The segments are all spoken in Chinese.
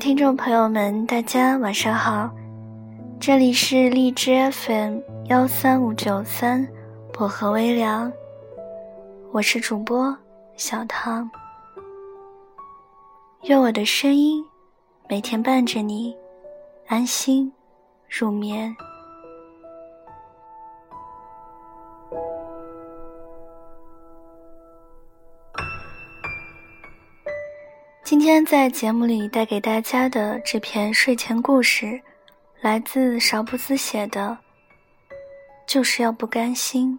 听众朋友们，大家晚上好，这里是荔枝 FM 幺三五九三薄荷微凉，我是主播小汤。用我的声音每天伴着你安心入眠。今天在节目里带给大家的这篇睡前故事，来自勺布斯写的，就是要不甘心。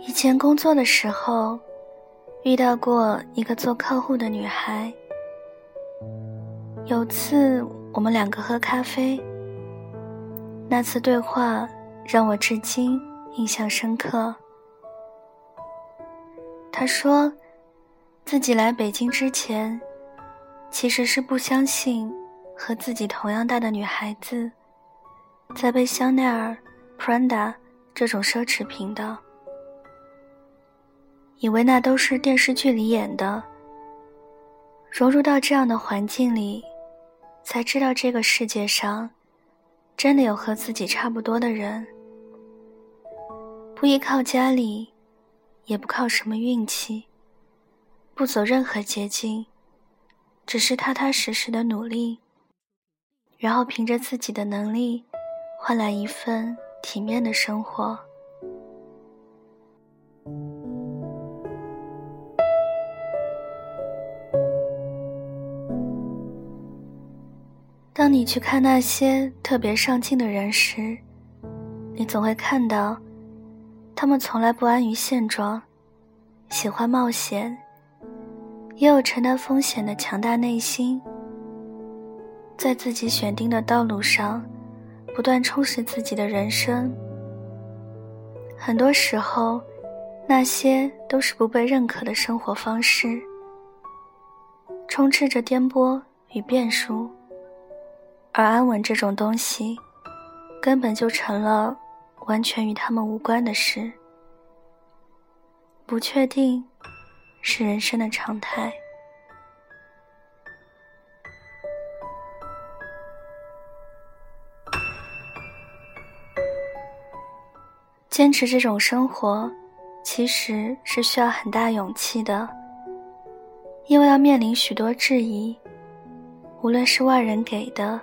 以前工作的时候，遇到过一个做客户的女孩。有次我们两个喝咖啡，那次对话让我至今印象深刻。他说，自己来北京之前，其实是不相信和自己同样大的女孩子，在背香奈儿、Prada 这种奢侈品的，以为那都是电视剧里演的。融入到这样的环境里，才知道这个世界上，真的有和自己差不多的人，不依靠家里。也不靠什么运气，不走任何捷径，只是踏踏实实的努力，然后凭着自己的能力，换来一份体面的生活。当你去看那些特别上进的人时，你总会看到。他们从来不安于现状，喜欢冒险，也有承担风险的强大内心，在自己选定的道路上，不断充实自己的人生。很多时候，那些都是不被认可的生活方式，充斥着颠簸与变数，而安稳这种东西，根本就成了。完全与他们无关的事，不确定是人生的常态。坚持这种生活，其实是需要很大勇气的，因为要面临许多质疑，无论是外人给的，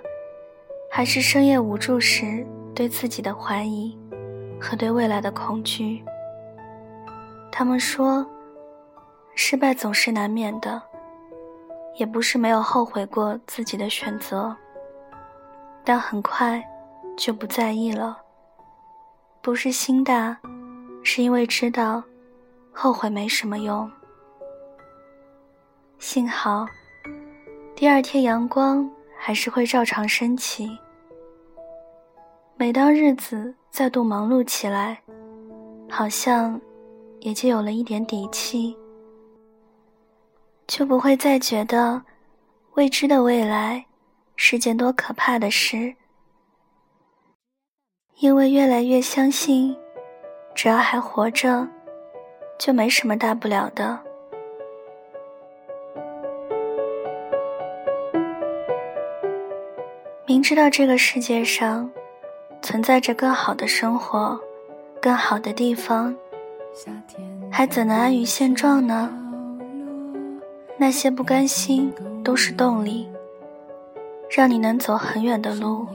还是深夜无助时对自己的怀疑。和对未来的恐惧。他们说，失败总是难免的，也不是没有后悔过自己的选择，但很快就不在意了。不是心大，是因为知道后悔没什么用。幸好，第二天阳光还是会照常升起。每当日子再度忙碌起来，好像也就有了一点底气，就不会再觉得未知的未来是件多可怕的事，因为越来越相信，只要还活着，就没什么大不了的。明知道这个世界上。存在着更好的生活，更好的地方，还怎能安于现状呢？那些不甘心都是动力，让你能走很远的路，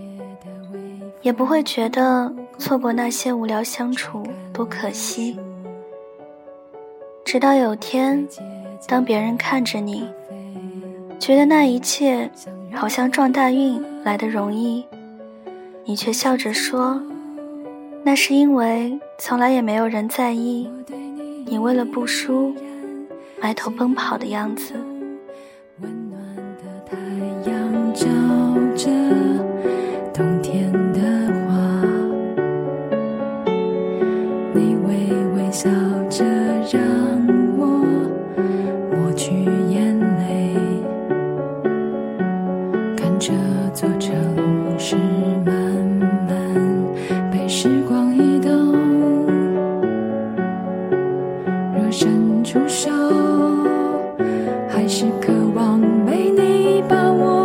也不会觉得错过那些无聊相处多可惜。直到有天，当别人看着你，觉得那一切好像撞大运来的容易。你却笑着说：“那是因为从来也没有人在意你为了不输埋头奔跑的样子。”温暖的太阳照着出手还是渴望被你把握。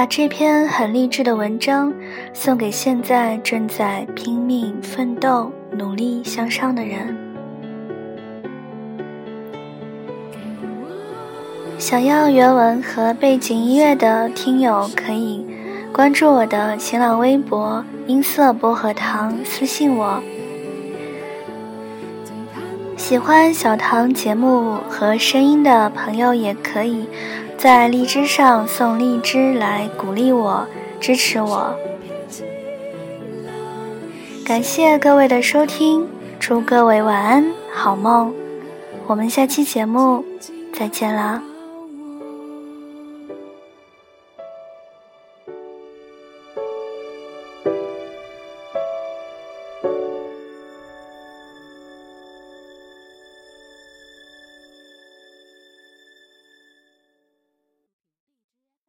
把这篇很励志的文章送给现在正在拼命奋斗、努力向上的人。想要原文和背景音乐的听友可以关注我的新浪微博“音色薄荷糖”，私信我。喜欢小唐节目和声音的朋友，也可以在荔枝上送荔枝来鼓励我、支持我。感谢各位的收听，祝各位晚安，好梦。我们下期节目再见啦！